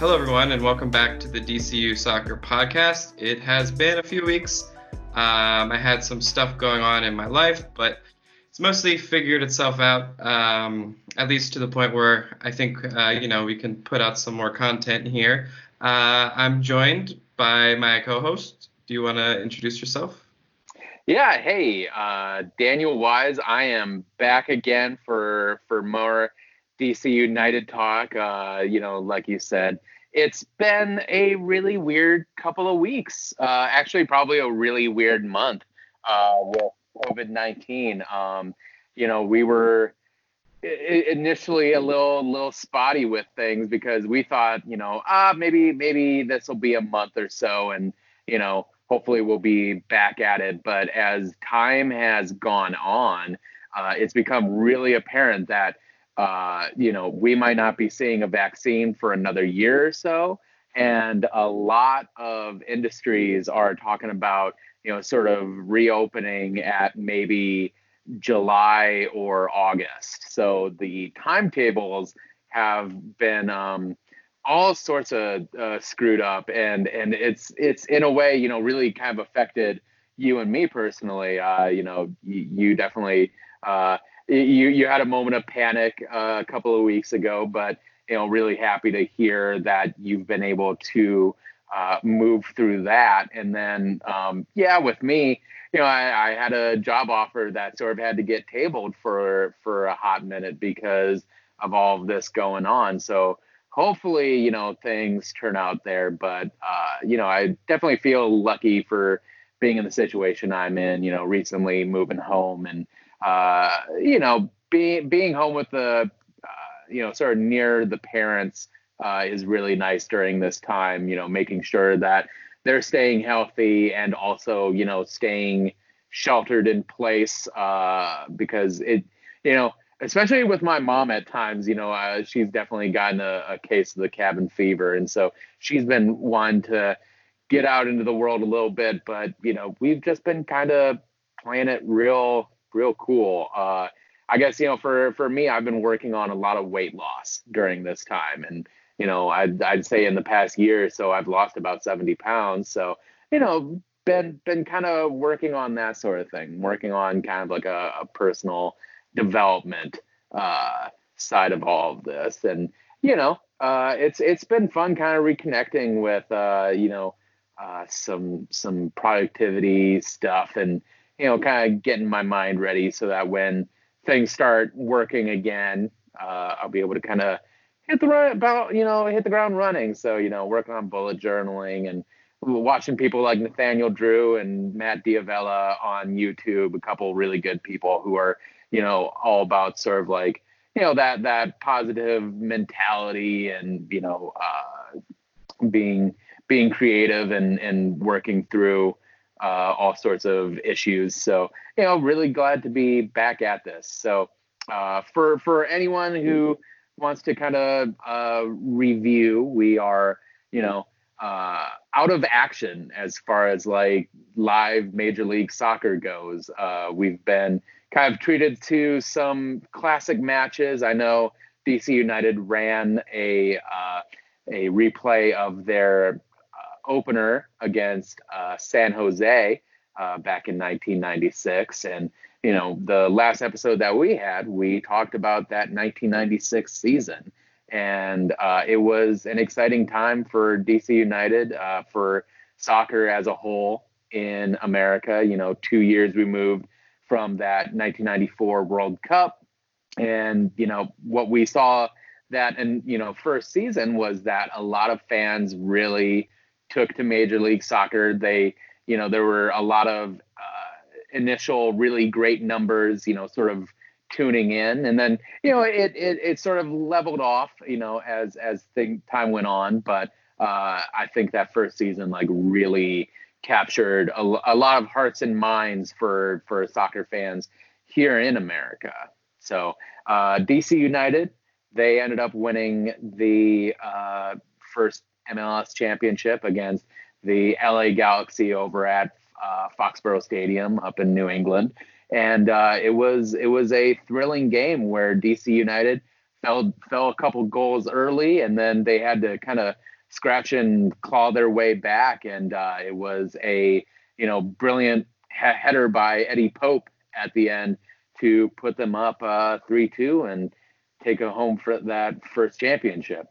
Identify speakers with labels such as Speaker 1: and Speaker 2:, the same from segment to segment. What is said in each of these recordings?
Speaker 1: Hello, everyone, and welcome back to the DCU Soccer Podcast. It has been a few weeks. Um, I had some stuff going on in my life, but it's mostly figured itself out, um, at least to the point where I think, uh, you know, we can put out some more content here. Uh, I'm joined by my co host. Do you want to introduce yourself?
Speaker 2: Yeah, hey, uh, Daniel Wise. I am back again for for more DC United talk. Uh, you know, like you said, it's been a really weird couple of weeks. Uh, actually, probably a really weird month uh, with COVID nineteen. Um, you know, we were initially a little little spotty with things because we thought, you know, ah, maybe maybe this will be a month or so, and you know, hopefully we'll be back at it. But as time has gone on, uh, it's become really apparent that uh, you know, we might not be seeing a vaccine for another year or so. And a lot of industries are talking about, you know, sort of reopening at maybe July or August. So the timetables have been um, all sorts of uh, screwed up, and and it's it's in a way, you know, really kind of affected you and me personally. Uh, you know, you, you definitely uh, you you had a moment of panic uh, a couple of weeks ago, but you know, really happy to hear that you've been able to uh, move through that. And then, um, yeah, with me, you know, I, I, had a job offer that sort of had to get tabled for for a hot minute because of all of this going on. So hopefully, you know, things turn out there. But uh, you know, I definitely feel lucky for being in the situation I'm in. You know, recently moving home and uh, you know, being being home with the, uh, you know, sort of near the parents uh, is really nice during this time. You know, making sure that they're staying healthy and also, you know, staying sheltered in place uh, because it, you know, especially with my mom at times, you know, uh, she's definitely gotten a, a, case of the cabin fever. And so she's been one to get out into the world a little bit. But, you know, we've just been kind of playing it real real cool. Uh, I guess you know for for me, I've been working on a lot of weight loss during this time, and you know I'd I'd say in the past year or so I've lost about seventy pounds. So you know been been kind of working on that sort of thing, working on kind of like a, a personal development uh, side of all of this, and you know uh, it's it's been fun kind of reconnecting with uh, you know uh, some some productivity stuff and you know, kind of getting my mind ready so that when things start working again, uh, I'll be able to kind of hit the run about, you know, hit the ground running. So, you know, working on bullet journaling and watching people like Nathaniel Drew and Matt D'Avella on YouTube, a couple really good people who are, you know, all about sort of like, you know, that that positive mentality and, you know, uh, being being creative and and working through uh, all sorts of issues. So, you know, really glad to be back at this. So, uh, for for anyone who wants to kind of uh, review, we are, you know, uh, out of action as far as like live Major League Soccer goes. Uh, we've been kind of treated to some classic matches. I know DC United ran a uh, a replay of their opener against uh, San Jose uh, back in 1996. And, you know, the last episode that we had, we talked about that 1996 season. And uh, it was an exciting time for DC United, uh, for soccer as a whole in America. You know, two years removed from that 1994 World Cup. And, you know, what we saw that and you know first season was that a lot of fans really took to Major League Soccer. They, you know, there were a lot of uh, initial really great numbers, you know, sort of tuning in, and then you know it it, it sort of leveled off, you know, as as thing, time went on. But uh, I think that first season like really captured a, a lot of hearts and minds for for soccer fans here in America. So uh, DC United, they ended up winning the uh, first MLS championship against the LA Galaxy over at uh, Foxborough Stadium up in New England, and uh, it was it was a thrilling game where DC United fell fell a couple goals early, and then they had to kind of scratch and claw their way back. And uh, it was a you know brilliant he- header by Eddie Pope at the end to put them up uh, three two and take a home for that first championship.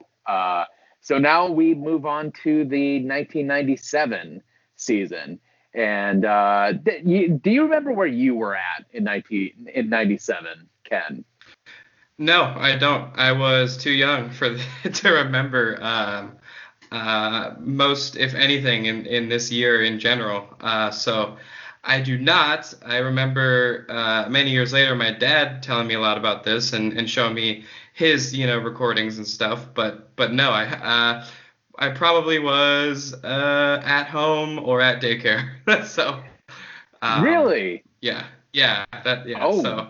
Speaker 2: So now we move on to the 1997 season. And uh, th- you, do you remember where you were at in 19 in 97, Ken?
Speaker 1: No, I don't. I was too young for to remember um, uh, most, if anything, in, in this year in general. Uh, so I do not. I remember uh, many years later my dad telling me a lot about this and, and showing me his you know recordings and stuff. But but no, I uh, I probably was uh, at home or at daycare. so
Speaker 2: um, really,
Speaker 1: yeah, yeah, that yeah.
Speaker 2: Oh,
Speaker 1: so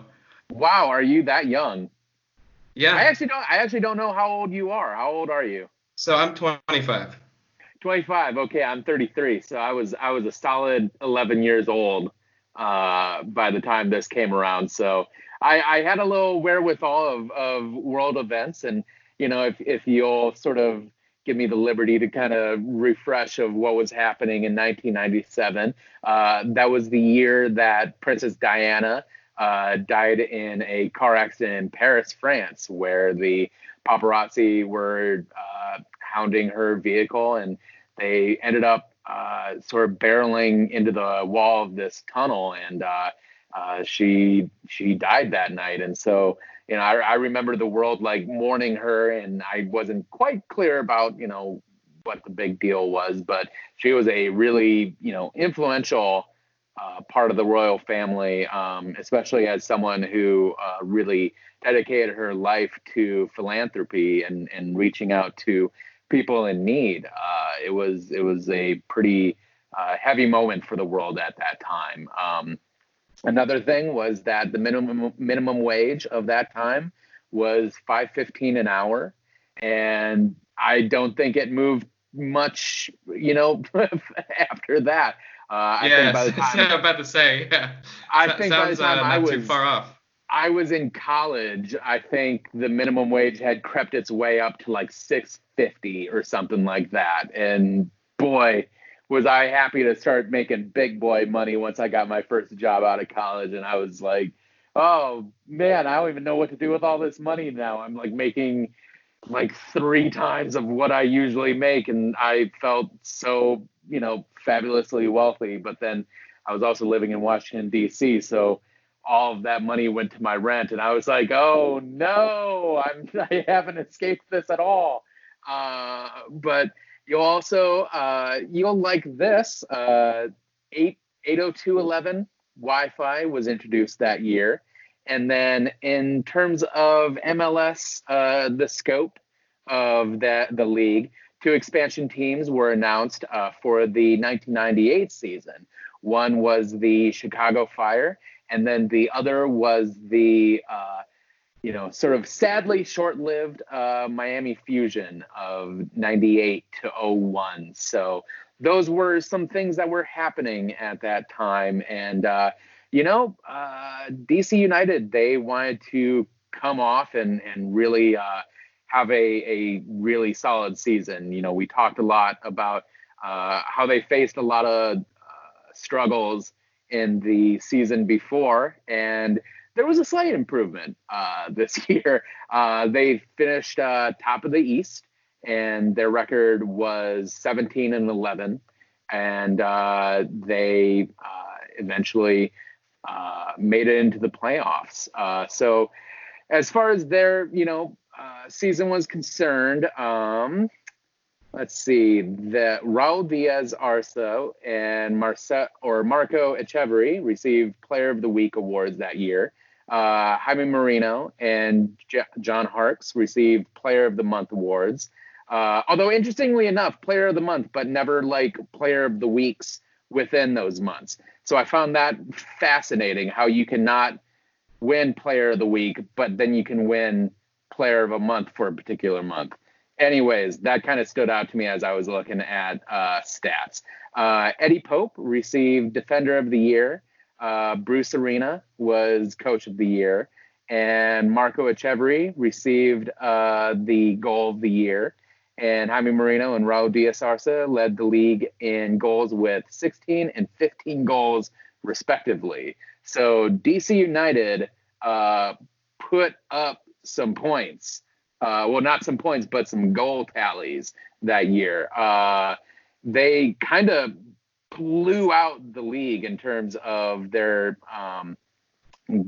Speaker 2: wow, are you that young?
Speaker 1: Yeah.
Speaker 2: I actually don't. I actually don't know how old you are. How old are you?
Speaker 1: So I'm 25.
Speaker 2: 25. Okay, I'm 33. So I was I was a solid 11 years old uh, by the time this came around. So I, I had a little wherewithal of, of world events, and you know, if if you'll sort of give me the liberty to kind of refresh of what was happening in 1997, uh, that was the year that Princess Diana uh, died in a car accident in Paris, France, where the paparazzi were uh, hounding her vehicle, and they ended up uh, sort of barreling into the wall of this tunnel, and uh, she she died that night. And so, you know, I, I remember the world like mourning her, and I wasn't quite clear about you know what the big deal was, but she was a really you know influential. Uh, part of the royal family, um, especially as someone who uh, really dedicated her life to philanthropy and, and reaching out to people in need. Uh, it was it was a pretty uh, heavy moment for the world at that time. Um, another thing was that the minimum minimum wage of that time was 5.15 an hour, and I don't think it moved much. You know, after that.
Speaker 1: Uh, yeah, I think by the time, I'm about to say, yeah.
Speaker 2: I think
Speaker 1: sounds,
Speaker 2: by the time
Speaker 1: uh,
Speaker 2: I was
Speaker 1: far off.
Speaker 2: I was in college, I think the minimum wage had crept its way up to like 650 or something like that. And boy, was I happy to start making big boy money once I got my first job out of college? And I was like, "Oh, man, I don't even know what to do with all this money now. I'm like making like 3 times of what I usually make. And I felt so, you know, fabulously wealthy, but then I was also living in Washington D.C., so all of that money went to my rent. And i was like oh no i'm i haven't escaped this at all. Uh, but you'll also uh, you'll like this uh, 8 802.11 wi-fi was introduced that year. And then in terms of mls uh, the scope of the, the league two expansion teams were announced uh, for the 1998 season. One was the chicago fire and then the other was the uh, you know sort of sadly short-lived uh, Miami Fusion of 98 to 01 so those were some things that were happening at that time. And uh, you know uh, DC United they wanted to come off and and really uh, have a, a really solid season. You know we talked a lot about uh, how they faced a lot of struggles in the season before, and there was a slight improvement uh, this year. Uh, they finished uh, top of the East, and their record was 17 and 11, and uh, they uh, eventually uh, made it into the playoffs. so, as far as their you know season was concerned, um, let's see, the Raul Diaz Arce and Marce- or Marco Etcheverry received Player of the Week awards that year. Uh, Jaime Moreno and J- John Harkes received Player of the Month awards. Uh, although interestingly enough, Player of the Month, but never like Player of the Weeks within those months. So I found that fascinating how you cannot win Player of the Week, but then you can win Player of a Month for a particular month anyways, that kind of stood out to me as I was looking at uh, stats. Uh, Eddie Pope received Defender of the Year. Uh, Bruce Arena was Coach of the Year, and Marco Etcheverry received uh, the Goal of the Year. and Jaime Moreno and Raul Diaz Arce led the league in goals with 16 and 15 goals respectively. So DC United uh, put up some points. Uh, well, not some points, but some goal tallies that year. Uh, they kind of blew out the league in terms of their um,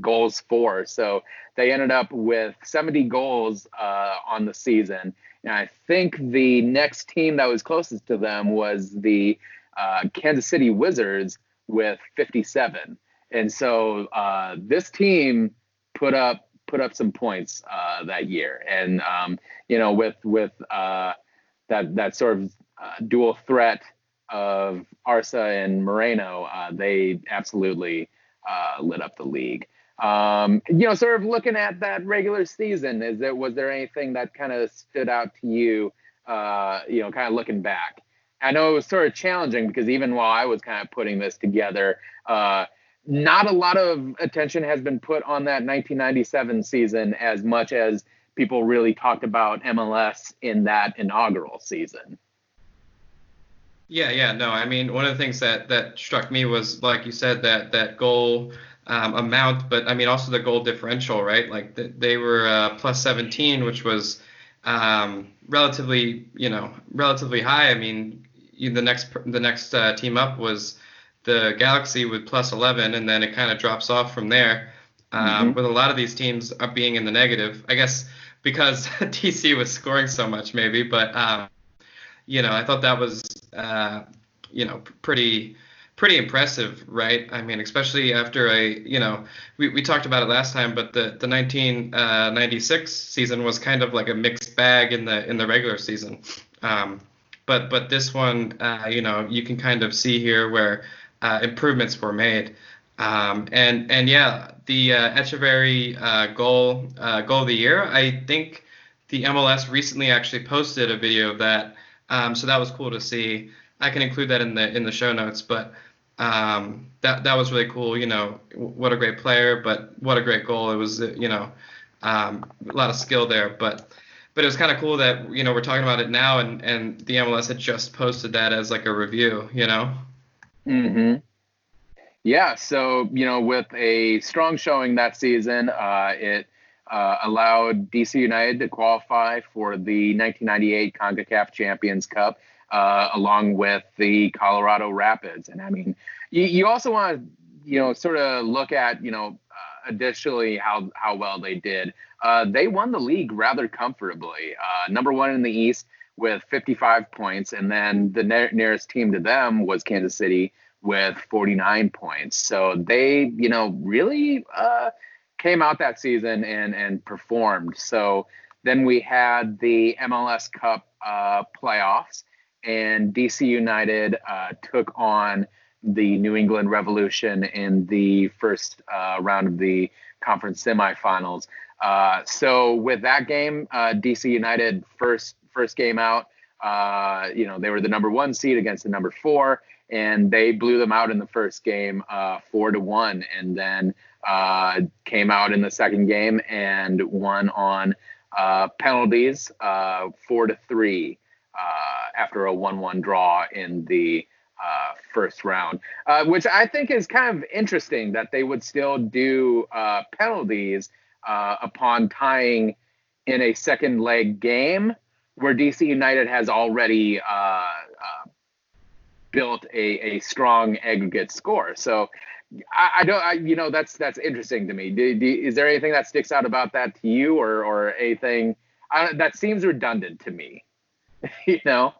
Speaker 2: goals for. So they ended up with 70 goals uh, on the season. And I think the next team that was closest to them was the uh, Kansas City Wizards with 57. And so uh, this team put up put up some points uh, that year, and um, you know with with uh, that that sort of uh, dual threat of Arce and Moreno, uh, they absolutely uh, lit up the league. Um, you know, sort of looking at that regular season, is there was there anything that kind of stood out to you? Uh, you know, kind of looking back. I know it was sort of challenging because even while I was kind of putting this together, uh, not a lot of attention has been put on that 1997 season as much as people really talked about MLS in that inaugural season.
Speaker 1: Yeah, yeah, no. I mean, one of the things that that struck me was, like you said, that that goal um, amount, but I mean also the goal differential, right? Like the, they were uh, plus 17, which was um, relatively, you know, relatively high. I mean, the next the next uh, team up was the Galaxy with plus 11, and then it kind of drops off from there. Um, mm-hmm. With a lot of these teams are being in the negative, I guess because DC was scoring so much, maybe. But um, you know, I thought that was uh, you know pretty pretty impressive, right? I mean, especially after I, you know we, we talked about it last time, but the the 1996 uh, season was kind of like a mixed bag in the in the regular season. Um, but but this one, uh, you know, you can kind of see here where uh, improvements were made. Um, and and yeah, the uh, Etcheverry uh, goal uh, goal of the year. I think the MLS recently actually posted a video of that um, so that was cool to see. I can include that in the in the show notes, but um, that that was really cool. You know, what a great player, but what a great goal. It was you know um, a lot of skill there, but but it was kind of cool that you know we're talking about it now, and and the MLS had just posted that as like a review. You know.
Speaker 2: Hmm. Yeah. So you know, with a strong showing that season, uh, it uh, allowed DC United to qualify for the 1998 CONCACAF Champions Cup, uh, along with the Colorado Rapids. And I mean, you, you also want to, you know, sort of look at, you know, uh, additionally how how well they did. Uh, they won the league rather comfortably. Uh, number one in the East with 55 points, and then the ne- nearest team to them was Kansas City with 49 points. So they, you know, really uh, came out that season and and performed. So then we had the MLS Cup uh, playoffs, and DC United uh, took on the New England Revolution in the first uh, round of the conference semifinals. Uh, so with that game, uh, DC United first first game out. Uh, you know they were the number one seed against the number four, and they blew them out in the first game, four to one, and then uh, came out in the second game and won on uh, penalties, uh, four to three, uh, after a one-one draw in the uh, first round, uh, which I think is kind of interesting that they would still do penalties upon tying in a second leg game where DC United has already built a, a strong aggregate score. So I, I don't, I, you know, that's that's interesting to me. Do, do, is there anything that sticks out about that to you, or or anything that seems redundant to me? you know.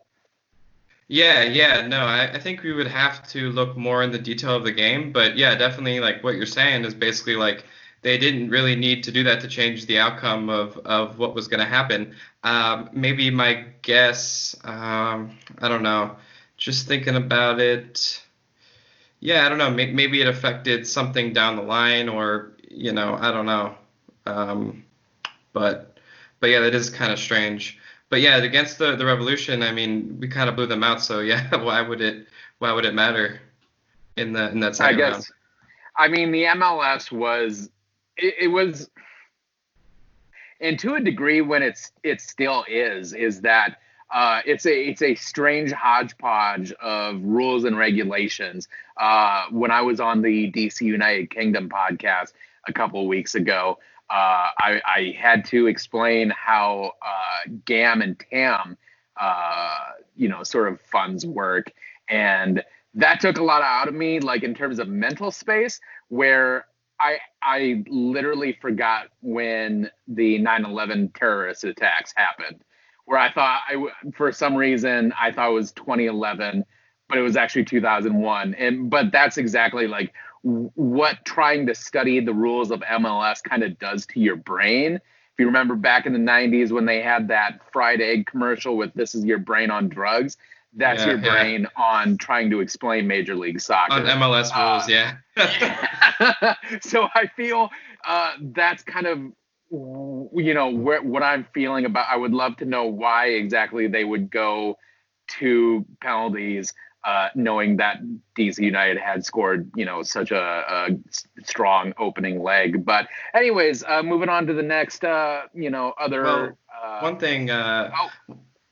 Speaker 1: Yeah, yeah, no, I, I think we would have to look more in the detail of the game, but yeah, definitely like what you're saying is basically like they didn't really need to do that to change the outcome of, of what was going to happen. Um, maybe my guess, um, I don't know, just thinking about it, yeah, I don't know. Maybe it affected something down the line, or you know, I don't know. Um, but but yeah, that is kind of strange. But yeah, against the the revolution, I mean, we kind of blew them out. So yeah, why would it why would it matter in the in that second I guess. Round?
Speaker 2: I mean, the MLS was it, it was, and to a degree, when it's it still is, is that Uh, it's a it's a strange hodgepodge of rules and regulations. Uh, when I was on the DC United Kingdom podcast a couple weeks ago, uh, I, I, had to explain how uh, GAM and TAM, uh, you know, sort of funds work, and that took a lot out of me, like in terms of mental space, where I I literally forgot when the 9/11 terrorist attacks happened, where I thought I for some reason I thought it was 2011, but it was actually 2001, and but that's exactly like what trying to study the rules of MLS kind of does to your brain. If you remember back in the 90s when they had that fried egg commercial with "This is your brain on drugs," that's yeah, your brain yeah. on trying to explain Major League Soccer.
Speaker 1: On MLS uh, rules, yeah.
Speaker 2: so I feel uh, that's kind of you know where, what I'm feeling about. I would love to know why exactly they would go to penalties, uh, knowing that DC United had scored you know such a, a strong opening leg. But anyways, uh, moving on to the next uh, you know other. Well,
Speaker 1: uh, one thing. Oh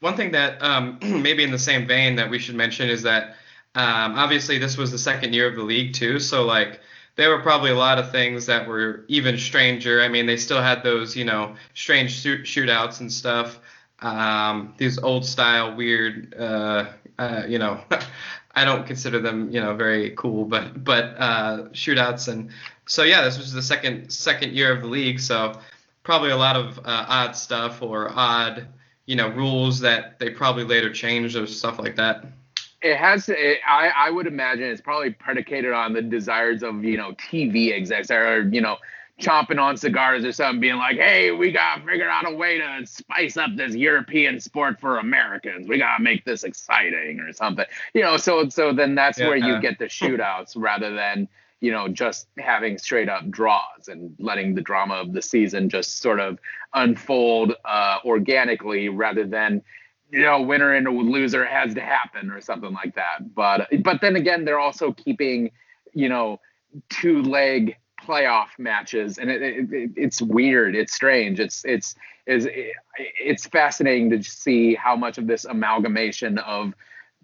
Speaker 1: one thing that um, maybe in the same vein that we should mention is that um, obviously this was the second year of the league too, so like there were probably a lot of things that were even stranger. I mean, they still had those you know strange shootouts and stuff. Um, these old style weird, uh, uh, you know, I don't consider them you know very cool, but but uh, shootouts and so yeah, this was the second second year of the league, so probably a lot of uh, odd stuff or odd you know rules that they probably later changed or stuff like that
Speaker 2: it has it, I, I would imagine it's probably predicated on the desires of you know tv execs that are you know chomping on cigars or something being like hey we gotta figure out a way to spice up this european sport for americans we gotta make this exciting or something you know so so then that's yeah. where you get the shootouts rather than you know, just having straight up draws and letting the drama of the season just sort of unfold uh, organically rather than, you know, winner and loser has to happen or something like that. But but then again, they're also keeping, you know, two leg playoff matches and it, it, it's weird it's strange it's it's is it's fascinating to see how much of this amalgamation of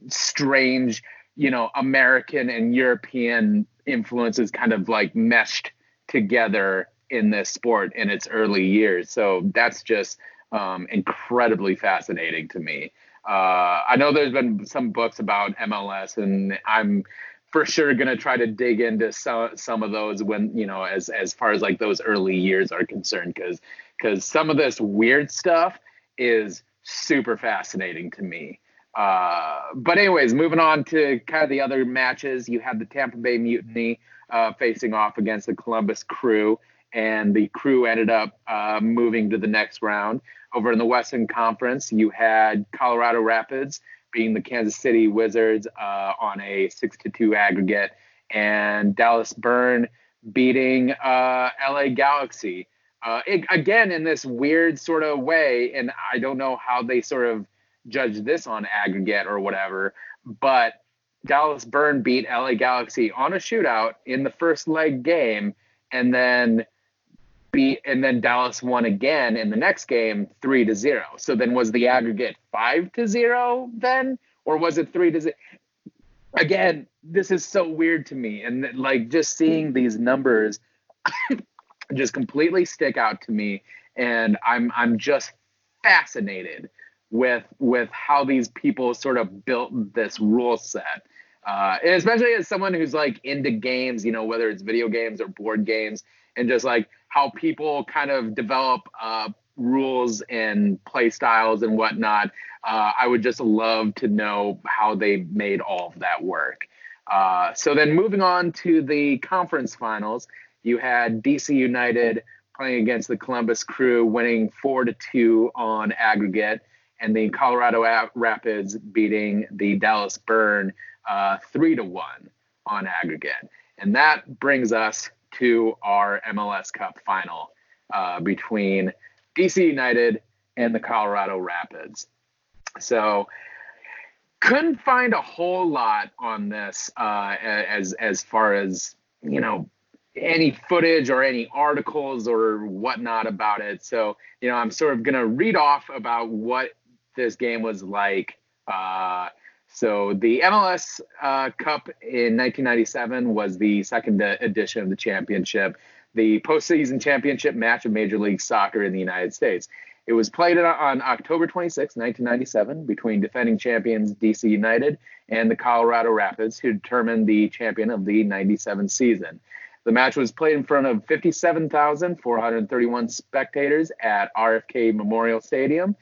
Speaker 2: strange you know American and European influences kind of like meshed together in this sport in its early years. So that's just um, incredibly fascinating to me. Uh, I know there's been some books about MLS, and I'm for sure gonna try to dig into some some of those when you know as as far as like those early years are concerned, because because some of this weird stuff is super fascinating to me. Uh, but anyways, moving on to kind of the other matches, you had the Tampa Bay Mutiny uh, facing off against the Columbus Crew, and the Crew ended up uh, moving to the next round. Over in the Western Conference, you had Colorado Rapids being the Kansas City Wizards uh, on a six to two aggregate, and Dallas Burn beating uh, LA Galaxy. It, again, in this weird sort of way, and I don't know how they sort of judge this on aggregate or whatever, but Dallas Burn beat LA Galaxy on a shootout in the first leg game, and then beat and then Dallas won again in the next game three to zero. So then was the aggregate five to zero then, or was it three to zero? Again, this is so weird to me, and like just seeing these numbers just completely stick out to me, and I'm I'm just fascinated with with how these people sort of built this rule set. Uh, especially as someone who's like into games, you know, whether it's video games or board games, and just like how people kind of develop uh, rules and play styles and whatnot. Uh, I would just love to know how they made all of that work. Uh, so then moving on to the conference finals, you had DC United playing against the Columbus Crew, winning four to two on aggregate and the Colorado Rapids beating the Dallas Burn uh, three to one on aggregate. And that brings us to our MLS Cup final uh, between DC United and the Colorado Rapids. So couldn't find a whole lot on this uh, as as far as you know any footage or any articles or whatnot about it. So you know I'm sort of gonna read off about what this game was like. Uh, so the MLS uh, Cup in 1997 was the second edition of the championship, the postseason championship match of Major League Soccer in the United States. It was played on October 26, 1997, between defending champions DC United and the Colorado Rapids, who determined the champion of the 97 season. The match was played in front of 57,431 spectators at RFK Memorial Stadium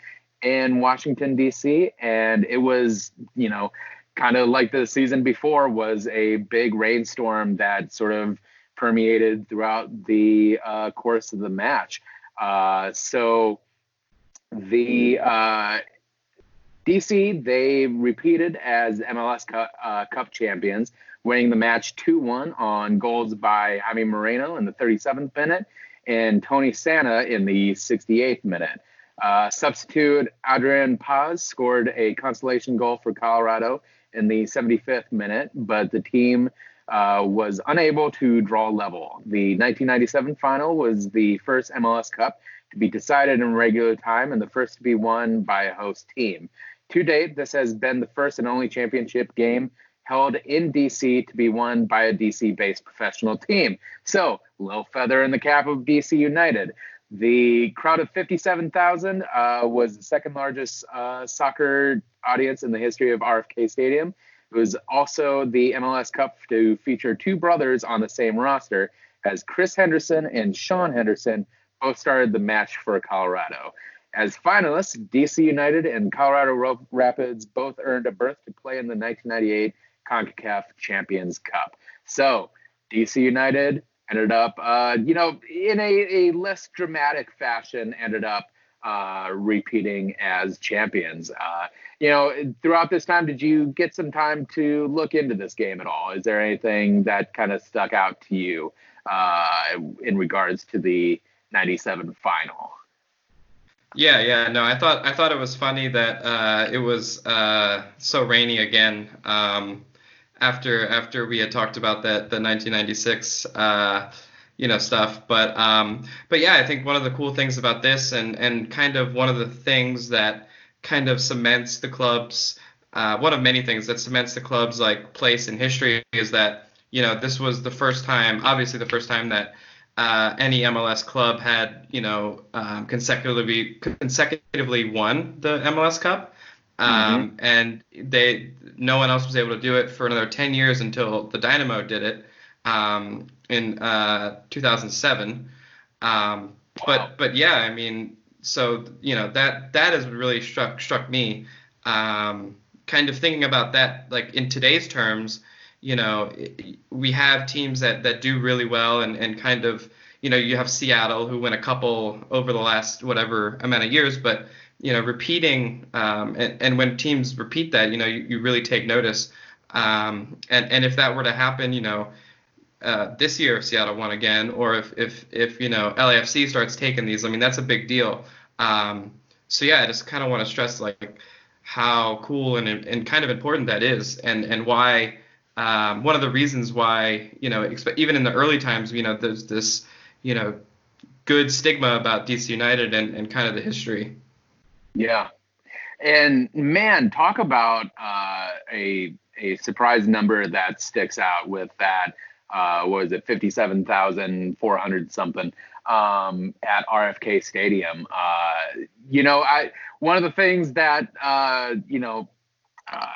Speaker 2: in Washington, D.C., and it was, you know, kind of like the season before was a big rainstorm that sort of permeated throughout the uh, course of the match. Uh, so the uh, DC they repeated as MLS Cup, uh, Cup champions, winning the match 2-1 on goals by Jaime Moreno in the 37th minute and Tony Sanneh in the 68th minute. Uh, substitute Adrian Paz scored a consolation goal for Colorado in the 75th minute, but the team uh, was unable to draw level. The 1997 final was the first MLS Cup to be decided in regular time and the first to be won by a host team. To date, this has been the first and only championship game held in DC to be won by a DC based professional team. So, little feather in the cap of DC United. The crowd of 57,000 uh, was the second largest uh, soccer audience in the history of RFK Stadium. It was also the MLS Cup to feature two brothers on the same roster, as Chris Henderson and Sean Henderson both started the match for Colorado. As finalists, DC United and Colorado Rapids both earned a berth to play in the 1998 CONCACAF Champions Cup. So, DC United ended up, uh, you know, in a, a less dramatic fashion, ended up uh, repeating as champions. Uh, you know, throughout this time, did you get some time to look into this game at all? Is there anything that kind of stuck out to you uh, in regards to the '97 final?
Speaker 1: Yeah, yeah, no, I thought I thought it was funny that uh, it was uh, so rainy again. Um, after after we had talked about that the 1996 uh, you know stuff. But um but yeah i think one of the cool things about this and and kind of one of the things that kind of cements the club's uh, one of many things that cements the club's like place in history is that you know this was the first time obviously the first time that uh, any MLS club had you know um, consecutively consecutively won the MLS Cup um, mm-hmm. and they no one else was able to do it for another 10 years until the Dynamo did it um, in uh, 2007. Um, wow. But but yeah, I mean, so you know that that has really struck struck me. Um, kind of thinking about that, like in today's terms, you know, we have teams that that do really well, and and kind of you know you have Seattle who win a couple over the last whatever amount of years, but you know, repeating, um, and, and when teams repeat that, you know, you, you really take notice. Um, and, and if that were to happen, you know, uh, this year if Seattle won again, or if, if, if, you know, LAFC starts taking these, I mean, that's a big deal. Um, so yeah, I just kind of want to stress like how cool and, and kind of important that is and, and why, um, one of the reasons why, you know, even in the early times, you know, there's this, you know, good stigma about DC United and, and kind of the history.
Speaker 2: Yeah. And man, talk about uh, a a surprise number that sticks out with that. Uh, was it 57,400 something um, at RFK Stadium? Uh, you know, I one of the things that uh, you know, uh,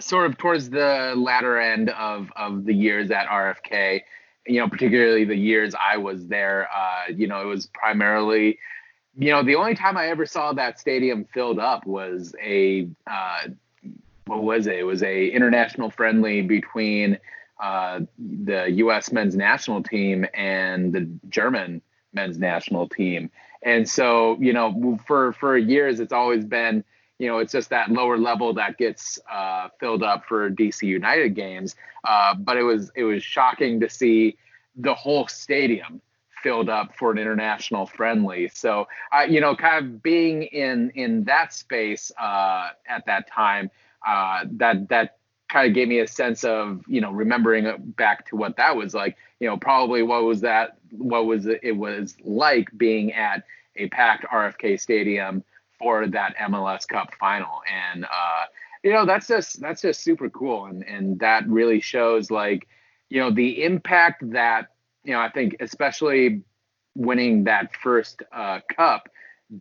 Speaker 2: sort of towards the latter end of of the years at RFK, you know, particularly the years I was there, uh, you know, it was primarily you know, the only time I ever saw that stadium filled up was a uh, what was it? It was a international friendly between uh, the U.S. men's national team and the German men's national team. And so, you know, for for years, it's always been, you know, it's just that lower level that gets uh, filled up for DC United games. Uh, but it was it was shocking to see the whole stadium filled up for an international friendly. So, uh, you know, kind of being in in that space uh, at that time, uh, that that kind of gave me a sense of you know remembering back to what that was like. You know, probably what was that? What was it, it was like being at a packed RFK Stadium for that MLS Cup final, and uh, you know that's just that's just super cool, and and that really shows like you know the impact that you know I think especially winning that first uh, cup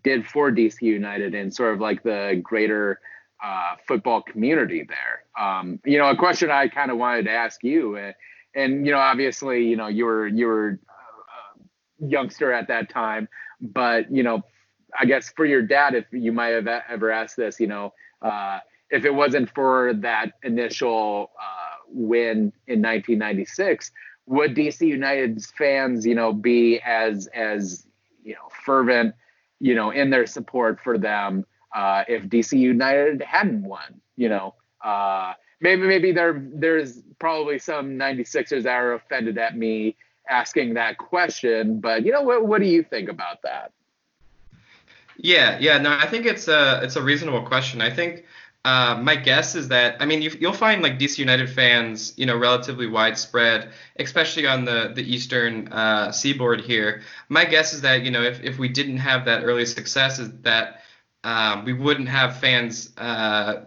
Speaker 2: did for DC United and sort of like the greater uh, football community there. Um, you know, a question I kind of wanted to ask you, and, and, you know, obviously, you know, you were you were a youngster at that time, but you know, I guess for your dad, if you might have ever asked this, you know, uh, if it wasn't for that initial uh, win in 1996, would DC United's fans, you know, be as as you know fervent, you know, in their support for them uh, if DC United hadn't won? You know, uh, maybe maybe there there's probably some 96ers that are offended at me asking that question, but you know what what do you think about that?
Speaker 1: Yeah, yeah, no, I think it's a it's a reasonable question. I think uh, my guess is that I mean you, will find like DC United fans, you know, relatively widespread, especially on the the eastern uh, seaboard here. My guess is that you know if if we didn't have that early success, is that um, we wouldn't have fans uh,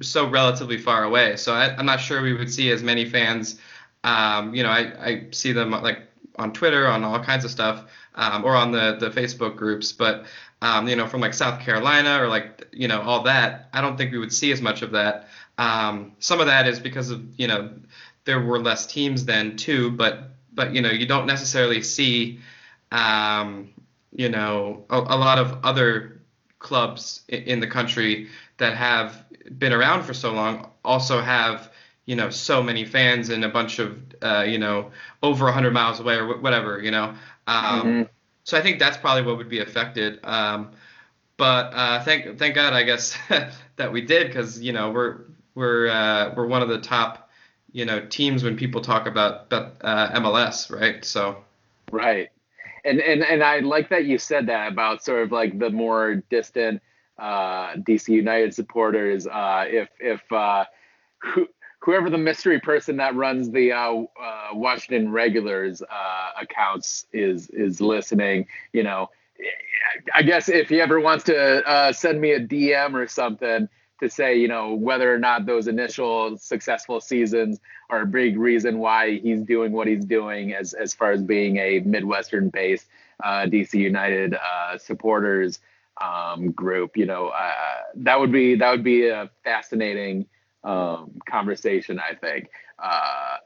Speaker 1: so relatively far away. So I, am not sure we would see as many fans. Um, you know, I, I see them like on Twitter, on all kinds of stuff, um, or on the the Facebook groups. But um, you know, from like South Carolina or like you know all that, I don't think we would see as much of that. Um, some of that is because of you know there were less teams then too, but but you know you don't necessarily see um, you know a, a lot of other clubs in, in the country that have been around for so long also have you know so many fans and a bunch of uh, you know over 100 miles away or whatever you know um, mm-hmm. So i think that's probably what would be affected. Um, but uh, thank thank god i guess that we did because you know we're we're uh, we're one of the top you know teams when people talk about, uh, mls right? So.
Speaker 2: Right. And and and i like that you said that about sort of like the more distant uh, DC United supporters. Uh, if if uh, who, whoever the mystery person that runs the uh, uh, Washington Regulars uh, accounts is is listening, you know, I guess if he ever wants to uh, send me a DM or something to say, you know, whether or not those initial successful seasons are a big reason why he's doing what he's doing as as far as being a Midwestern based uh, DC United uh, supporters um, group, you know, that would be that would be a fascinating um, conversation. I think. Uh,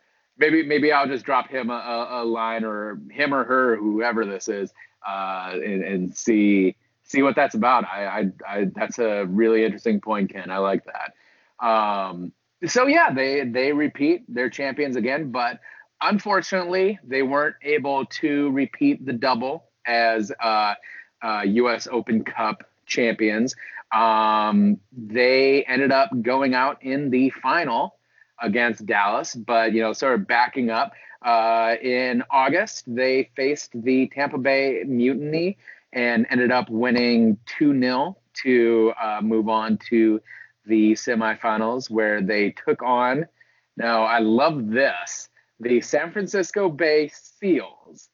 Speaker 2: maybe maybe I'll just drop him a, a, line or him or her, whoever this is, uh, and, and, see see what that's about. I, I, I, that's a really interesting point, Ken. I like that. Um, so yeah, they they repeat. They're champions again, but unfortunately, they weren't able to repeat the double as uh, uh, U.S. Open Cup champions. Um, they ended up going out in the final against Dallas, but you know, sort of backing up. Uh, in August, they faced the Tampa Bay Mutiny and ended up winning 2 0 to uh, move on to the semifinals, where they took on. Now, I love this the San Francisco Bay Seals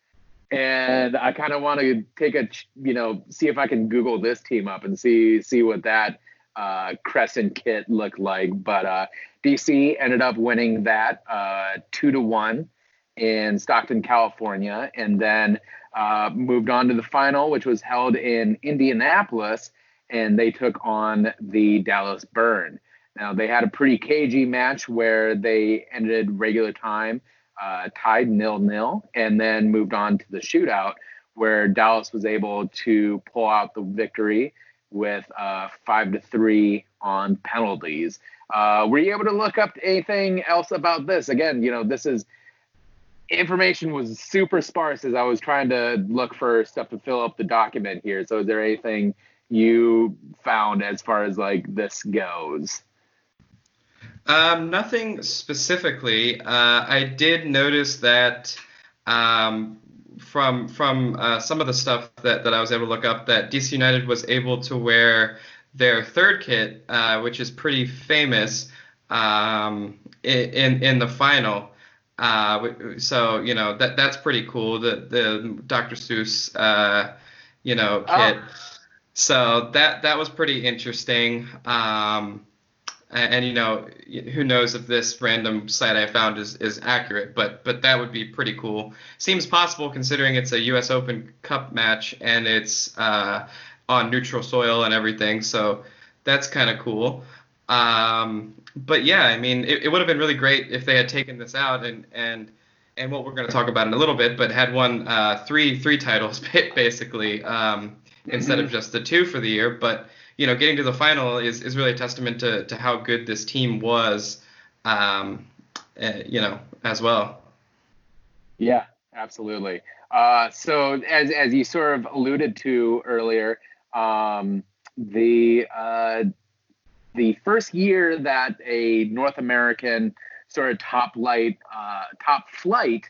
Speaker 2: and I kind of want to take a you know see if I can Google this team up and see see what that uh, crescent kit looked like. But uh, DC ended up winning that uh, two to one in Stockton, California, and then uh, moved on to the final, which was held in Indianapolis, and they took on the Dallas Burn. Now they had a pretty cagey match where they ended regular time uh, tied nil nil, and then moved on to the shootout where Dallas was able to pull out the victory with uh, five to three on penalties. Uh, were you able to look up anything else about this? Again, you know, this is information was super sparse as I was trying to look for stuff to fill up the document here. So, is there anything you found as far as like this goes?
Speaker 1: Um, nothing specifically. Uh, I did notice that um, from from uh, some of the stuff that, that I was able to look up that DC United was able to wear their third kit, uh, which is pretty famous um, in in the final. Uh, so you know that that's pretty cool. The the Dr. Seuss uh, you know kit. Oh so that that was pretty interesting. Um, and, and, you know, who knows if this random site I found is, is accurate, but but that would be pretty cool. Seems possible considering it's a U.S. Open Cup match and it's uh, on neutral soil and everything. So that's kind of cool. Um, but yeah, I mean, it, it would have been really great if they had taken this out and and and what we're going to talk about in a little bit, but had won uh, three three titles basically um, mm-hmm. instead of just the two for the year. But you know, getting to the final is, is really a testament to, to how good this team was, um, uh, you know, as well.
Speaker 2: Yeah, absolutely. Uh, so as, as you sort of alluded to earlier, um, the uh, the first year that a North American sort of top light, uh, top flight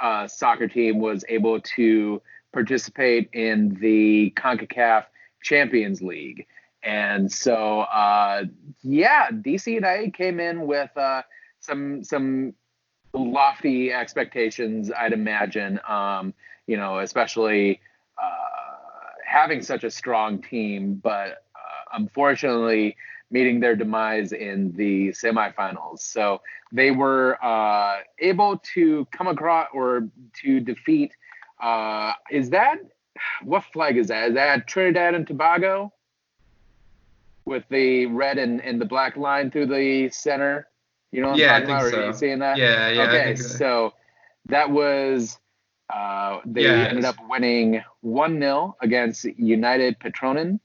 Speaker 2: uh, soccer team was able to participate in the CONCACAF Champions League. And so, uh, yeah, DC United came in with uh, some some lofty expectations, I'd imagine. Um, you know, especially uh, having such a strong team, but uh, unfortunately meeting their demise in the semifinals. So they were uh, able to come across or to defeat. Uh, is that what flag is that? Is that Trinidad and Tobago? With the red and, and the black line through the center. You know what
Speaker 1: yeah,
Speaker 2: I'm talking
Speaker 1: about?
Speaker 2: So. Are you seeing that?
Speaker 1: Yeah, yeah.
Speaker 2: Okay, so that was uh, they ended up winning one 0 against United Petrotrin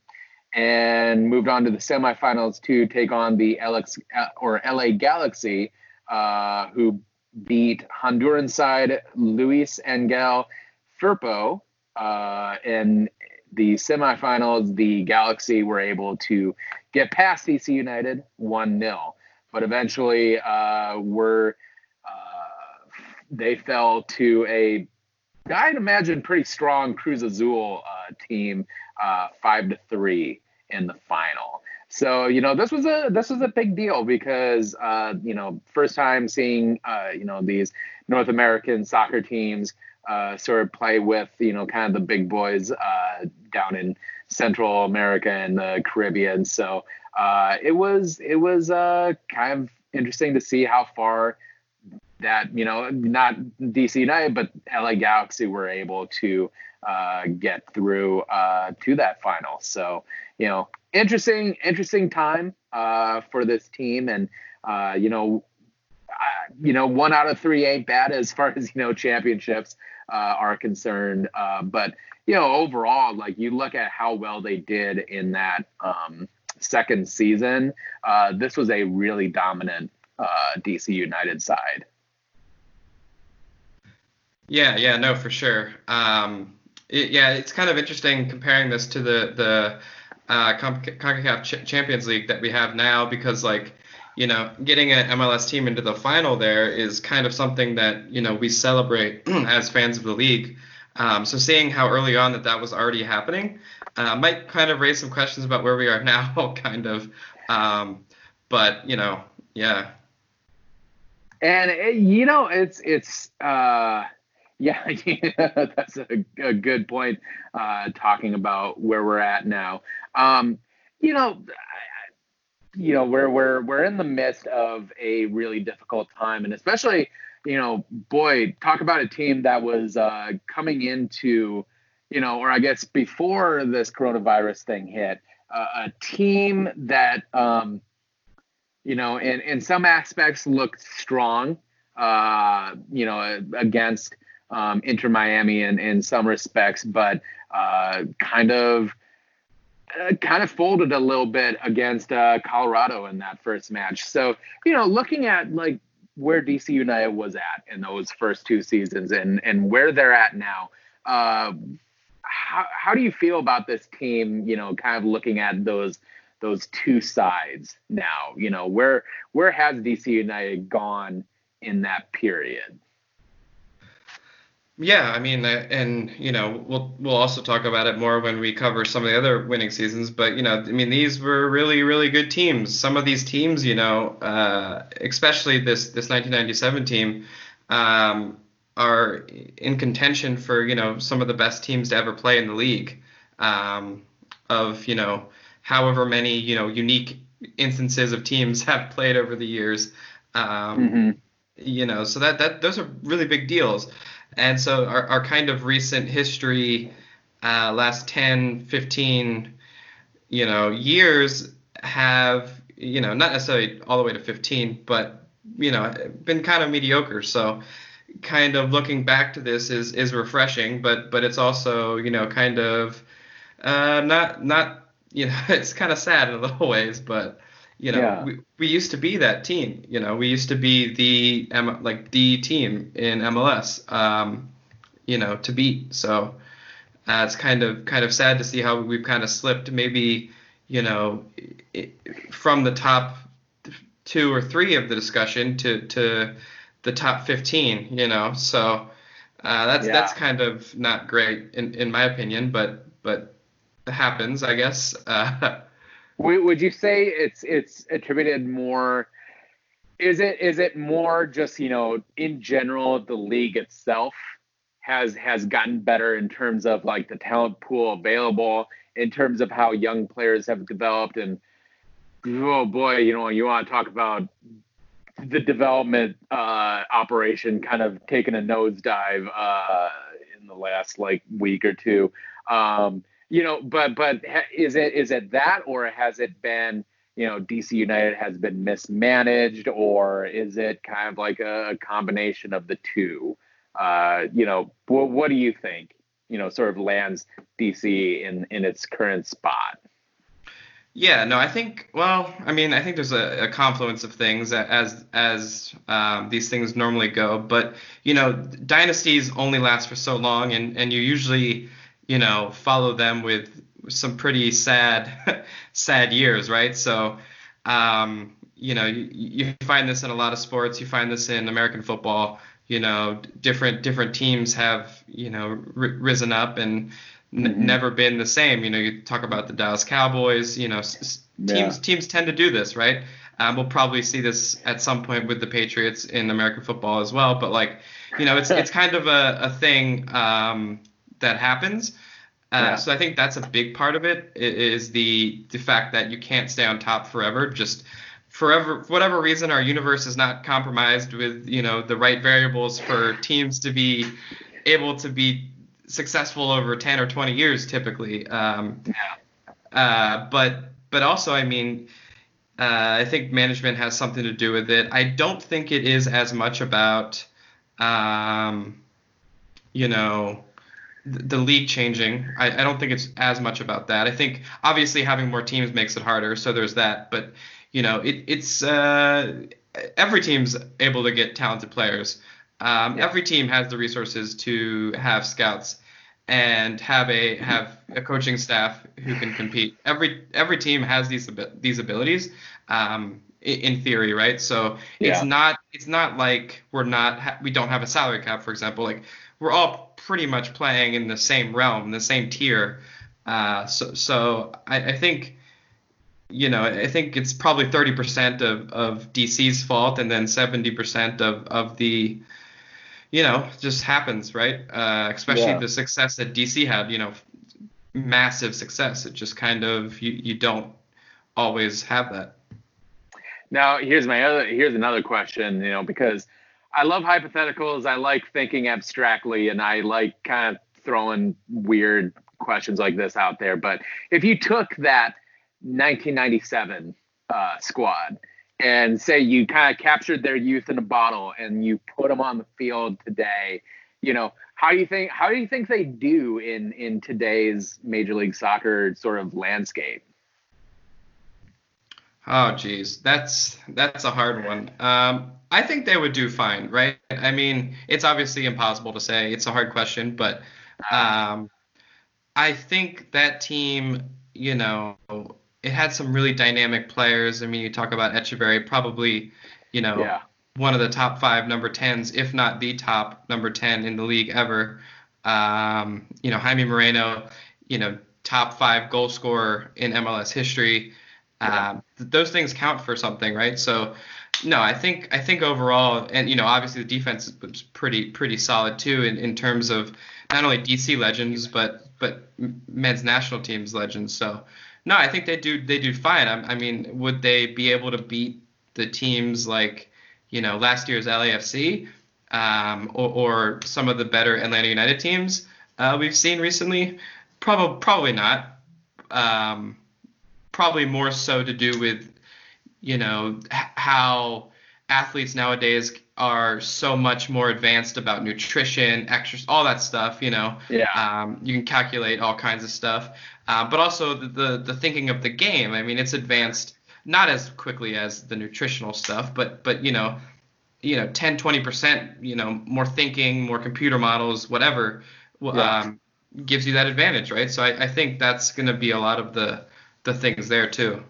Speaker 2: and moved on to the semifinals to take on the LX or LA Galaxy, uh, who beat Honduran side Luis Angel Firpo uh, in the semifinals, the Galaxy were able to get past DC United 1 0. But eventually, uh, were uh, they fell to a, I'd imagine, pretty strong Cruz Azul uh, team, uh, five to three in the final. So you know this was a this was a big deal because uh, you know first time seeing uh, you know these North American soccer teams uh, sort of play with you know kind of the big boys uh, down in Central America and the Caribbean. So uh, it was it was uh, kind of interesting to see how far that you know not DC United but LA Galaxy were able to uh, get through uh, to that final. So you know interesting interesting time for this team and you know you know, one out of three ain't bad as far as you know championships uh, are concerned. Uh, but you know, overall, like you look at how well they did in that um, second season. Uh, this was a really dominant uh, DC United side.
Speaker 1: Yeah, yeah, no, for sure. Um, it, yeah, it's kind of interesting comparing this to the the uh, CONCACAF Ch- Champions League that we have now because like you know, getting an MLS team into the final there is kind of something that you know we celebrate as fans of the league. Um, so seeing how early on that that was already happening uh, might kind of raise some questions about where we are now, kind of. Um, but you know, yeah.
Speaker 2: And it, you know, it's it's uh, yeah, that's a, a, good point. Uh, talking about where we're at now. Um, you know, you know we're we're we're in the midst of a really difficult time and especially you know boy talk about a team that was uh, coming into you know or i guess before this coronavirus thing hit uh, a team that um, you know in in some aspects looked strong uh, you know against um, Inter Miami in in some respects but uh, kind of uh, kind of folded a little bit against uh, Colorado in that first match. So, you know, looking at like where DC United was at in those first two seasons and and where they're at now, uh, how how do you feel about this team? You know, kind of looking at those those two sides now. You know, where where has DC United gone in that period?
Speaker 1: Yeah, I mean, uh, and you know, we'll we'll also talk about it more when we cover some of the other winning seasons. But you know, I mean, these were really really good teams. Some of these teams, you know, uh, especially this this 1997 team, um, are in contention for you know some of the best teams to ever play in the league. Um, of you know however many you know unique instances of teams have played over the years. Um, mm-hmm. You know, so that that those are really big deals. And so our, our kind of recent history, uh, last 10, 15, you know, years have, you know, not necessarily all the way to 15, but, you know, been kind of mediocre. So kind of looking back to this is, is refreshing, but, but it's also, you know, kind of uh, not, not, you know, it's kind of sad in a little ways, but, you know, yeah. we, we used to be that team. You know, we used to be the like the team in MLS. Um, you know, to beat. So uh, it's kind of kind of sad to see how we've kind of slipped. Maybe you know, it, from the top two or three of the discussion to to the top 15. You know, so uh, that's yeah. that's kind of not great in in my opinion, but but it happens, I guess. Uh,
Speaker 2: would you say it's it's attributed more? Is it is it more just you know in general the league itself has has gotten better in terms of like the talent pool available, in terms of how young players have developed, and oh boy, you know you want to talk about the development uh, operation kind of taking a nosedive uh, in the last like week or two. Um, you know, but but is it is it that or has it been you know DC United has been mismanaged or is it kind of like a, combination of the two? Uh, you know, what what do you think? You know, sort of lands DC in in its current spot.
Speaker 1: Yeah, no, I think. Well, I mean, I think there's a, a confluence of things as as um, these things normally go. But you know, dynasties only last for so long, and and you usually you know, follow them with some pretty sad, sad years, right? So, um, you know, you, you find this in a lot of sports. You find this in American football. You know, different different teams have you know r- risen up and n- mm-hmm. never been the same. You know, you talk about the Dallas Cowboys. You know, s- teams yeah. teams tend to do this, right? Um, we'll probably see this at some point with the Patriots in American football as well. But like, you know, it's it's kind of a, a thing um, that happens. Uh, yeah. So I think that's a big part of it is the the fact that you can't stay on top forever. Just forever, for whatever reason, our universe is not compromised with you know the right variables for teams to be able to be successful over 10 or 20 years typically. Um, yeah. Uh, but but also, I mean, uh, I think management has something to do with it. I don't think it is as much about, um, you know, the league changing. I, I, don't think it's as much about that. I think obviously having more teams makes it harder, so there's that. But you know, it, it's uh, every team's able to get talented players. Um, yeah. Every team has the resources to have scouts and have a have a coaching staff who can compete. Every every team has these these abilities. Um, in theory, right? So yeah. it's not it's not like we're not we don't have a salary cap, for example. Like we're all pretty much playing in the same realm, the same tier. Uh, so so I, I, think you know I think it's probably 30% of, of DC's fault and then 70% of, of the you know just happens right uh, especially yeah. the success that DC had you know massive success it just kind of you, you don't always have that
Speaker 2: now here's my other here's another question you know because I love hypotheticals. I like thinking abstractly, and I like kind of throwing weird questions like this out there. But if you took that 1997 uh, squad and say you kind of captured their youth in a bottle and you put them on the field today, you know, how do you think how do you think they do in in today's Major League Soccer sort of landscape?
Speaker 1: Oh, geez, that's that's a hard one. Um, I think they would do fine, right? I mean, it's obviously impossible to say. It's a hard question, but um, I think that team, you know, it had some really dynamic players. I mean, you talk about Etcheverry, probably, you know, yeah. one of the top five number tens, if not the top number ten in the league ever. Um, you know, Jaime Moreno, you know, top five goal scorer in MLS history. Um, th- those things count for something, right? So, no, I think I think overall, and you know, obviously the defense was pretty pretty solid too in, in terms of not only DC legends but but men's national teams legends. So, no, I think they do they do fine. I, I mean, would they be able to beat the teams like you know last year's LAFC um, or, or some of the better Atlanta United teams uh, we've seen recently? Probably probably not. Um, probably more so to do with you know how athletes nowadays are so much more advanced about nutrition, exercise, all that stuff. You know,
Speaker 2: yeah.
Speaker 1: Um, you can calculate all kinds of stuff, uh, but also the, the, the thinking of the game. I mean, it's advanced not as quickly as the nutritional stuff, but but you know, you know, 10, 20 percent, you know, more thinking, more computer models, whatever, yeah. um, gives you that advantage, right? So I, I think that's going to be a lot of the the things there too.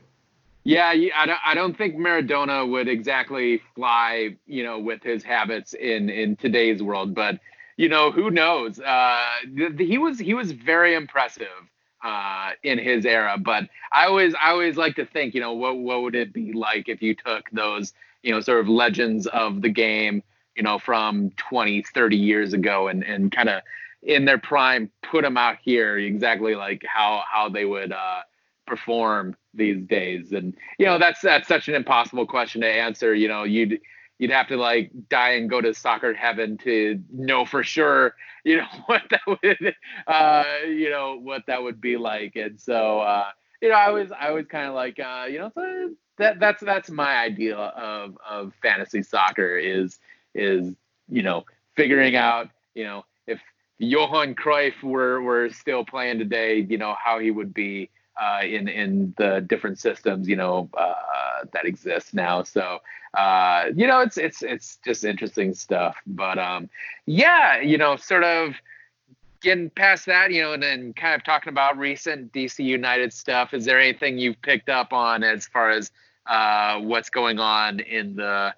Speaker 2: Yeah, I don't, I don't think Maradona would exactly fly, you know, with his habits in in today's world, but you know, who knows? Uh, he was he was very impressive uh, in his era, but I always I always like to think, you know, what what would it be like if you took those, you know, sort of legends of the game, you know, from 20, 30 years ago and and kind of in their prime put them out here exactly like how how they would uh perform these days. And you know that's that's such an impossible question to answer. You know you'd you'd have to like die and go to soccer heaven to know for sure you know what that would uh you know what that would be like. And so uh you know i was i was kind of like uh you know so that that's that's my idea of of fantasy soccer is is you know figuring out you know if Johan Cruyff were were still playing today you know how he would be uh, in in the different systems you know uh, that exist now. So uh, you know it's it's it's just interesting stuff. But um, yeah, you know, sort of getting past that, you know, and then kind of talking about recent DC United stuff. Is there anything you've picked up on as far as uh, what's going on in the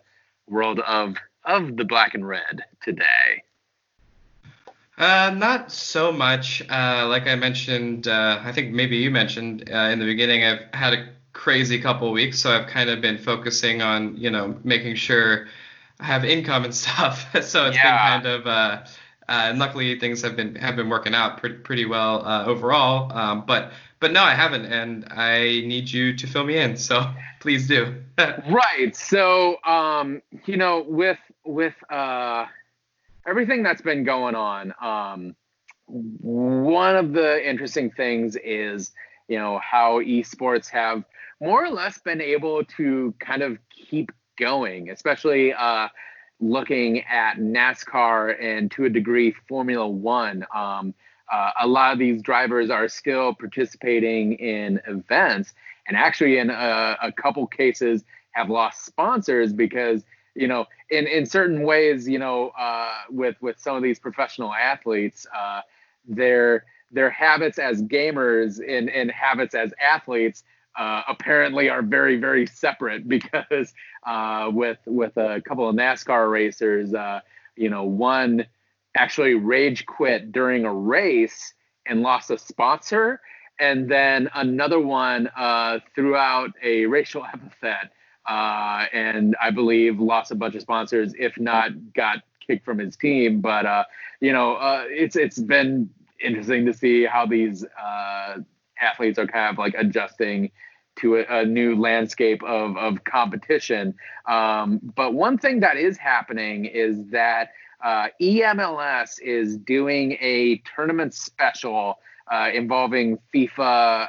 Speaker 2: world of of the black and red today?
Speaker 1: Uh, not so much. Uh, like I mentioned, uh, I think maybe you mentioned uh, in the beginning, I've had a crazy couple weeks, so I've kind of been focusing on, you know, making sure I have income and stuff. so it's yeah. been kind of, uh, uh, and luckily things have been have been working out pretty pretty well overall. Um, but but no, I haven't, and I need you to fill me in. So please do.
Speaker 2: right. So um, you know, with with uh everything that's been going on. Um, one of the interesting things is, you know, how esports have more or less been able to kind of keep going, especially uh, looking at NASCAR and to a degree Formula One. Um, uh, a lot of these drivers are still participating in events, and actually, in a, a couple cases, have lost sponsors because you know, in in certain ways, you know, uh, with with some of these professional athletes, uh, their their habits as gamers and and habits as athletes uh, apparently are very very separate because uh, with with a couple of NASCAR racers, uh, you know, one actually rage quit during a race and lost a sponsor, and then another one uh, threw out a racial epithet uh, and I believe lost a bunch of sponsors, if not got kicked from his team. But uh, you know, uh, it's it's been interesting to see how these uh, athletes are kind of like adjusting to a, a new landscape of of competition. Um, but one thing that is happening is that uh, EMLS is doing a tournament special. Uh, involving FIFA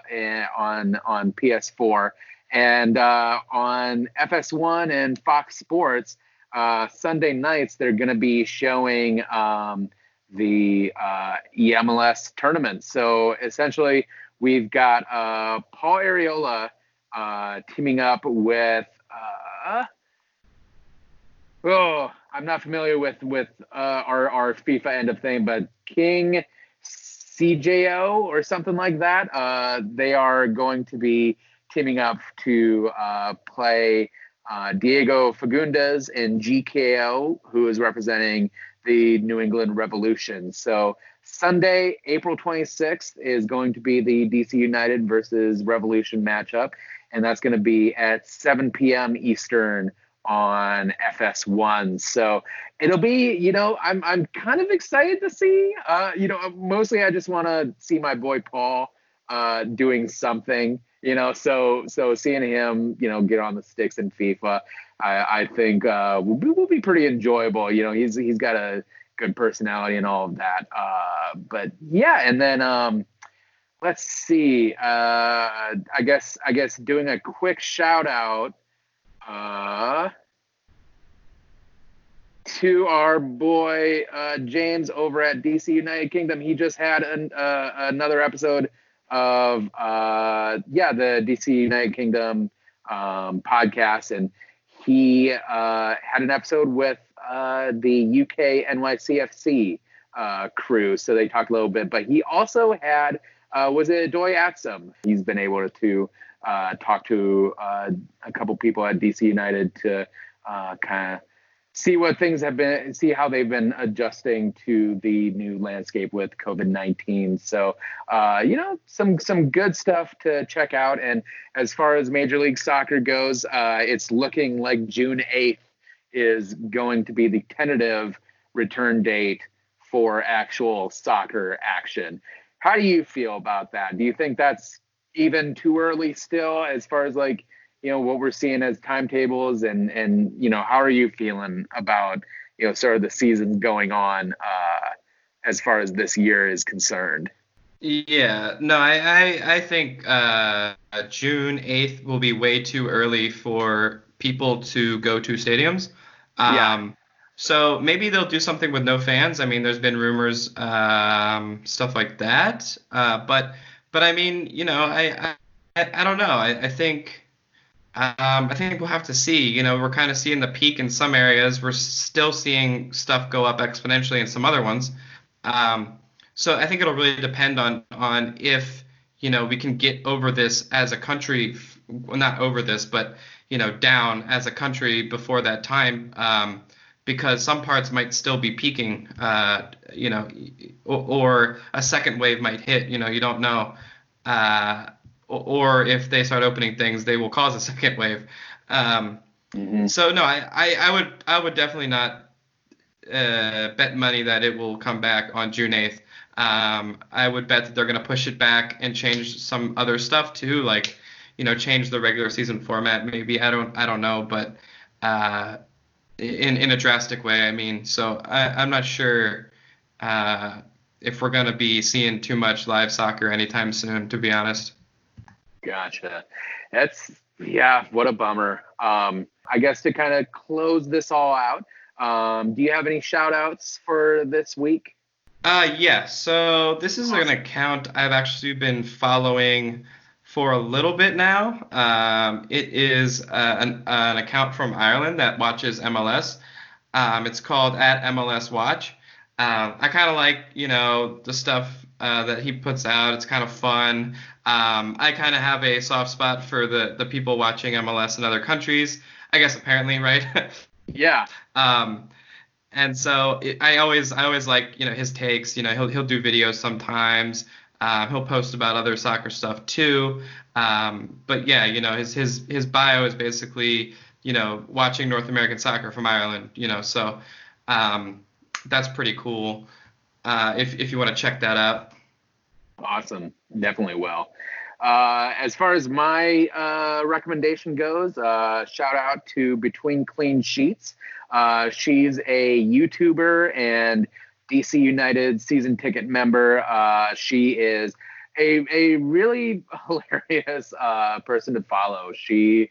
Speaker 2: on on PS4, and uh, on FS1 and Fox Sports, uh, Sunday nights, they're going to be showing um, the uh, EMLS tournament. So essentially, we've got uh, Paul Arriola uh, teaming up with. Uh, oh, I'm not familiar with with our our FIFA end of thing, but King CJO or something like that. they are going to be teaming up to uh, play uh, Diego Fagundez in GKO, who is representing the New England Revolution. So Sunday, April 26th, is going to be the DC United versus Revolution matchup. and that's going to be at 7 p.m. Eastern on FS1. So it'll be, you know, I'm I'm kind of excited to see. Uh, you know, mostly I just want to see my boy Paul uh, doing something. You know, so so seeing him, you know, get on the sticks in FIFA, I, I think uh, will be, will be pretty enjoyable. You know, he's he's got a good personality and all of that. Uh, but yeah, and then um, let's see. Uh, I guess I guess doing a quick shout out uh, to our boy uh, James over at DC United Kingdom. He just had an, uh, another episode of uh, yeah the DC United Kingdom um, podcast, and he uh, had an episode with uh, the UK NYCFC uh, crew. So they talked a little bit, but he also had uh, was it Doy Atsum. He's been able to uh, talk to uh, a couple people at DC United to kind of see what things have been, see how they've been adjusting to the new landscape with COVID nineteen. So, uh, you know, some some good stuff to check out. And as far as Major League Soccer goes, uh, it's looking like June eighth is going to be the tentative return date for actual soccer action. How do you feel about that? Do you think that's even too early still as far as like you know what we're seeing as timetables and and you know how are you feeling about you know sort of the seasons going on uh as far as this year is concerned?
Speaker 1: Yeah. No i i, I think uh june 8th will be way too early for people to go to stadiums. Um yeah. so maybe they'll do something with no fans. I mean there's been rumors um stuff like that. Uh but but I mean, you know, I I, I don't know. I, I think um, I think we'll have to see. You know, we're kind of seeing the peak in some areas. We're still seeing stuff go up exponentially in some other ones. Um, so I think it'll really depend on on if you know we can get over this as a country. Well, not over this, but you know, down as a country before that time. Um, because some parts might still be peaking, uh, you know, or, or, a second wave might hit. You know, you don't know. Uh, or if they start opening things, they will cause a second wave. Um, mm-hmm. So no, I, I, I, would I would definitely not uh, bet money that it will come back on June 8th. Um, I would bet that they're going to push it back and change some other stuff too, like you know, change the regular season format. Maybe I don't I don't know, but uh, in in a drastic way. I mean, so I, am not sure uh, if we're going to be seeing too much live soccer anytime soon, to be honest.
Speaker 2: Gotcha. That's yeah. What a bummer. Um, I guess to kind of close this all out, um, do you have any shout outs for this week?
Speaker 1: Uh, yeah. So this is awesome. an account I've actually been following for a little bit now. Um, it is uh, an, an, account from Ireland that watches MLS. Um, it's called at MLS Watch. Um, I kind of like, you know, the stuff uh, that he puts out. It's kind of fun. Um, I kind of have a soft spot for the the people watching MLS in other countries. I guess apparently, right?
Speaker 2: yeah.
Speaker 1: Um, and so it, I always I always like you know his takes. You know he'll he'll do videos sometimes. Um, he'll post about other soccer stuff too. Um, but yeah, you know, his his his bio is basically you know watching North American soccer from Ireland. You know, so um, that's pretty cool. Uh, if if you want to check that out.
Speaker 2: Awesome, definitely will. Uh, as far as my uh, recommendation goes, uh, shout out to Between Clean Sheets. Uh, she's a YouTuber and DC United season ticket member. Uh, she is a, a really hilarious uh, person to follow. She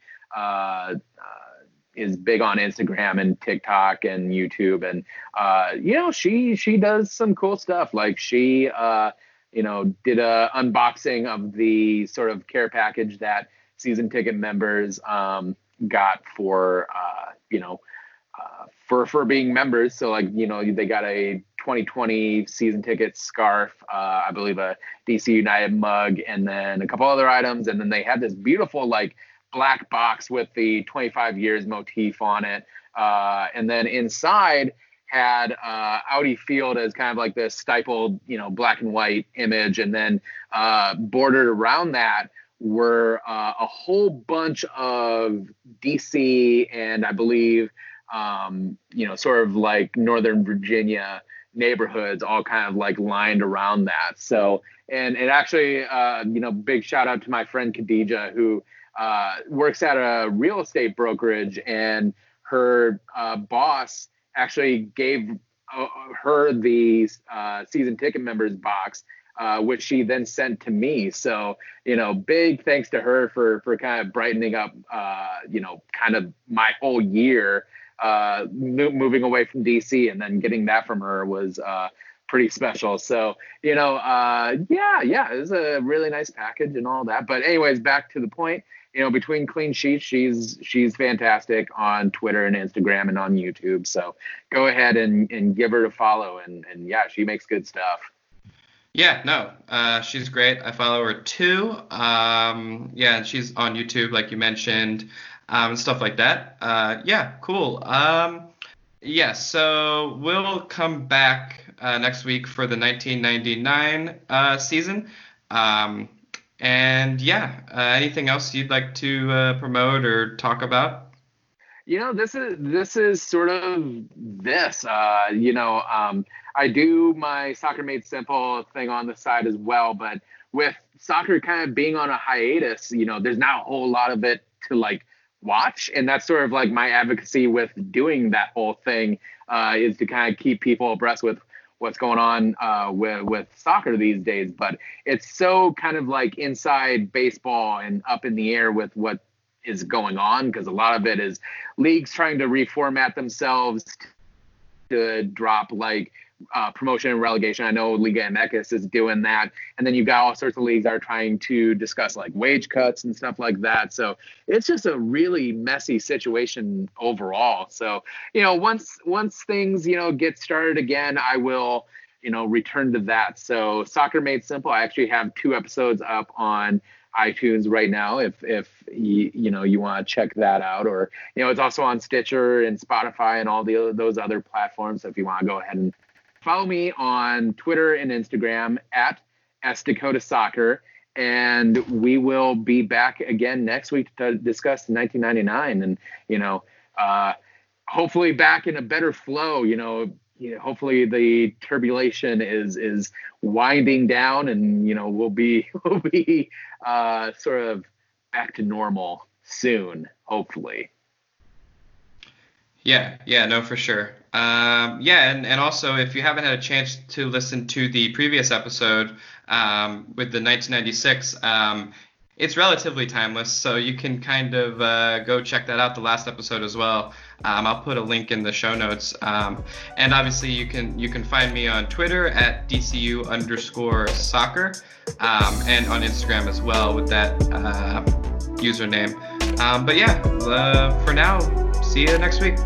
Speaker 2: is big on Instagram and TikTok and YouTube, and uh, you know she she does some cool stuff. Like she uh, you know did a unboxing of the sort of care package that season ticket members um, got for uh, you know uh, for for being members. So like you know they got a 2020 season ticket scarf, uh, I believe a DC United mug, and then a couple other items. And then they had this beautiful like black box with the 25 years motif on it. Uh, and then inside had uh, Audi Field as kind of like this stippled, you know, black and white image, and then uh, bordered around that were uh, a whole bunch of DC and I believe, um, you know, sort of like Northern Virginia neighborhoods all kind of like lined around that. So, and it actually, uh, you know, big shout out to my friend Khadija who uh, works at a real estate brokerage and her uh, boss actually gave uh, her the uh, season ticket members box uh, which she then sent to me. So, you know, big thanks to her for for kind of brightening up, uh, you know, kind of my whole year uh, moving away from DC, and then getting that from her was uh, pretty special. So, you know, uh, yeah, yeah, it was a really nice package and all that. But anyways, back to the point. You know, between clean sheets, she's she's fantastic on Twitter and Instagram and on YouTube. So go ahead and, and give her a follow and, and yeah, she makes good stuff.
Speaker 1: Yeah, no, uh, she's great. I follow her too. Um, yeah, and she's on YouTube, like you mentioned, um, and stuff like that. Uh, yeah, cool. Um, yeah, so we'll come back uh, next week for the 1999 uh, season. Um, and yeah, uh, anything else you'd like to uh, promote or talk about?
Speaker 2: you know this is this is sort of this uh you know um i do my soccer made simple thing on the side as well but with soccer kind of being on a hiatus you know there's not a whole lot of it to like watch and that's sort of like my advocacy with doing that whole thing uh is to kind of keep people abreast with what's going on uh, with with soccer these days. But it's so kind of like inside baseball and up in the air with what is going on because a lot of it is leagues trying to reformat themselves to drop like uh, promotion and relegation. I know Liga MX is doing that, and then you've got all sorts of leagues that are trying to discuss like wage cuts and stuff like that. So it's just a really messy situation overall. So you know, once once things you know get started again, I will you know return to that. So Soccer Made Simple, I actually have two episodes up on iTunes right now if if you you know you want to check that out or you know it's also on Stitcher and Spotify and all the those other platforms so if you want to go ahead and follow me on Twitter and Instagram at S Dakota Soccer and we will be back again next week to discuss 1999 and you know uh hopefully back in a better flow you know you know, hopefully the turbulation is is winding down, and you know we'll be we'll be uh, sort of back to normal soon, hopefully.
Speaker 1: Yeah, yeah, no, for sure. Um, yeah, and, and also if you haven't had a chance to listen to the previous episode um, with the 1996, um, it's relatively timeless, so you can kind of uh, go check that out, the last episode as well. Um, I'll put a link in the show notes. Um, and obviously, you can you can find me on Twitter at DCU underscore soccer, um, and on Instagram as well with that uh, username. Um, but yeah, uh, for now, see you next week.